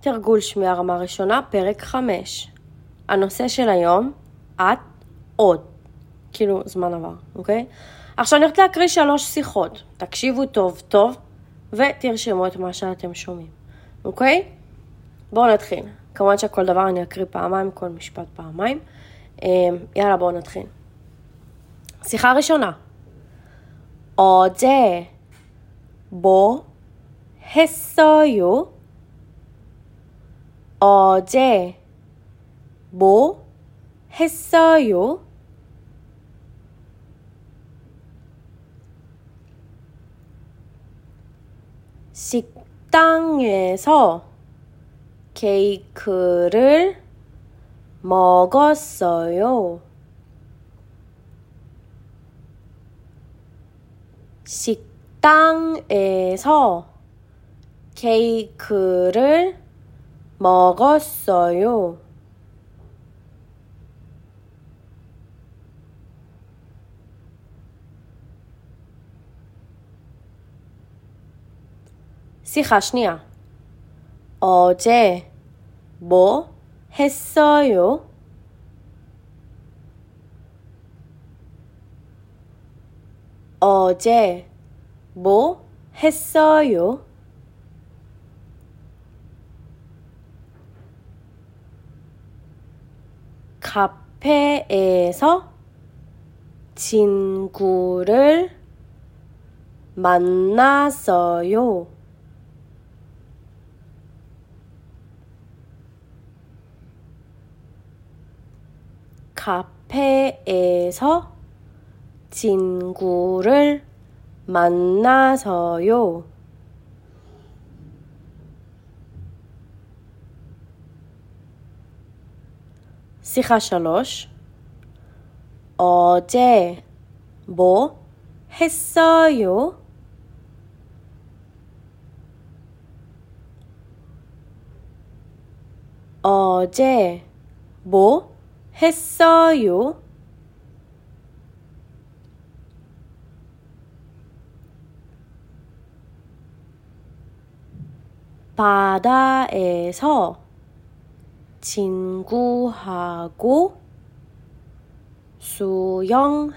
תרגול שמיעה רמה ראשונה, פרק 5. הנושא של היום, את עוד. כאילו, זמן עבר, אוקיי? עכשיו אני רוצה להקריא שלוש שיחות. תקשיבו טוב טוב ותרשמו את מה שאתם שומעים, אוקיי? בואו נתחיל. כמובן שכל דבר אני אקריא פעמיים, כל משפט פעמיים. אמ, יאללה, בואו נתחיל. שיחה ראשונה. 어제 뭐 했어요? 어제 뭐 했어요? 식당에서 케이크를 먹었어요. 식당에서 케이크를 먹었어요. שיחה שנייה. 어제 뭐 했어요? 어제 뭐 했어요? 카페에서 친구를 만났어요. 카페에서 친구를 만나서요. שיחה שלוש. 어제 뭐 했어요? 어제 뭐 했어요? 바다에서 친구하고 수영했어요.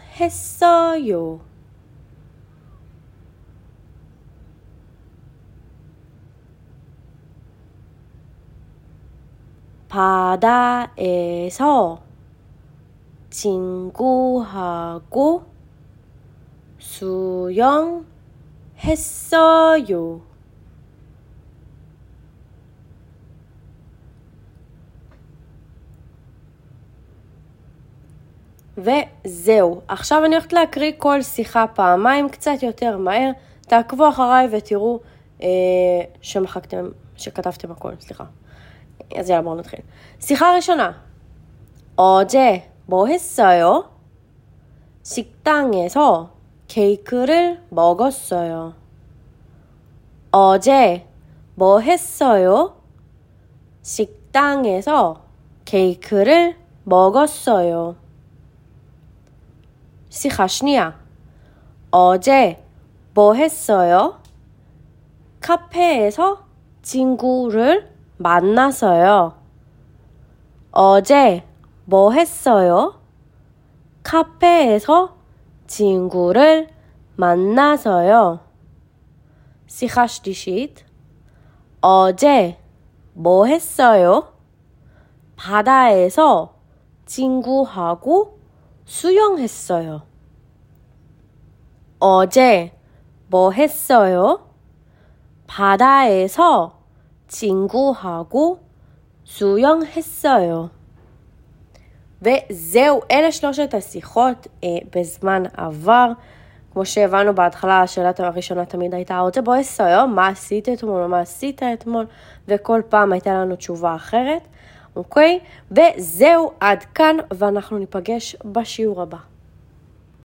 바다에서 친구하고 수영했어요. וזהו. עכשיו אני הולכת להקריא כל שיחה פעמיים, קצת יותר מהר. תעקבו אחריי ותראו אה, שמחקתם, שכתבתם הכל, סליחה. אז יאללה, בואו נתחיל. שיחה ראשונה. 어제 뭐 했어요? 식당에서 케이크를 먹었어요. 어제 뭐 했어요? 식당에서 케이크를 먹었어요. שיחה שנייה. 어제 뭐 했어요? 카페에서 친구를 만났어요. 어제 뭐 했어요? 카페에서 친구를 만나서요. שיחה שלישית. 어제 뭐 했어요? 바다에서 친구하고 수영했어요. 어제 뭐 했어요? 바다에서 친구하고 수영했어요. וזהו, אלה שלושת השיחות אה, בזמן עבר. כמו שהבנו בהתחלה, השאלה הראשונה תמיד הייתה, רוצה בוא אסויו, מה עשית אתמול או מה עשית אתמול, וכל פעם הייתה לנו תשובה אחרת, אוקיי? וזהו, עד כאן, ואנחנו ניפגש בשיעור הבא.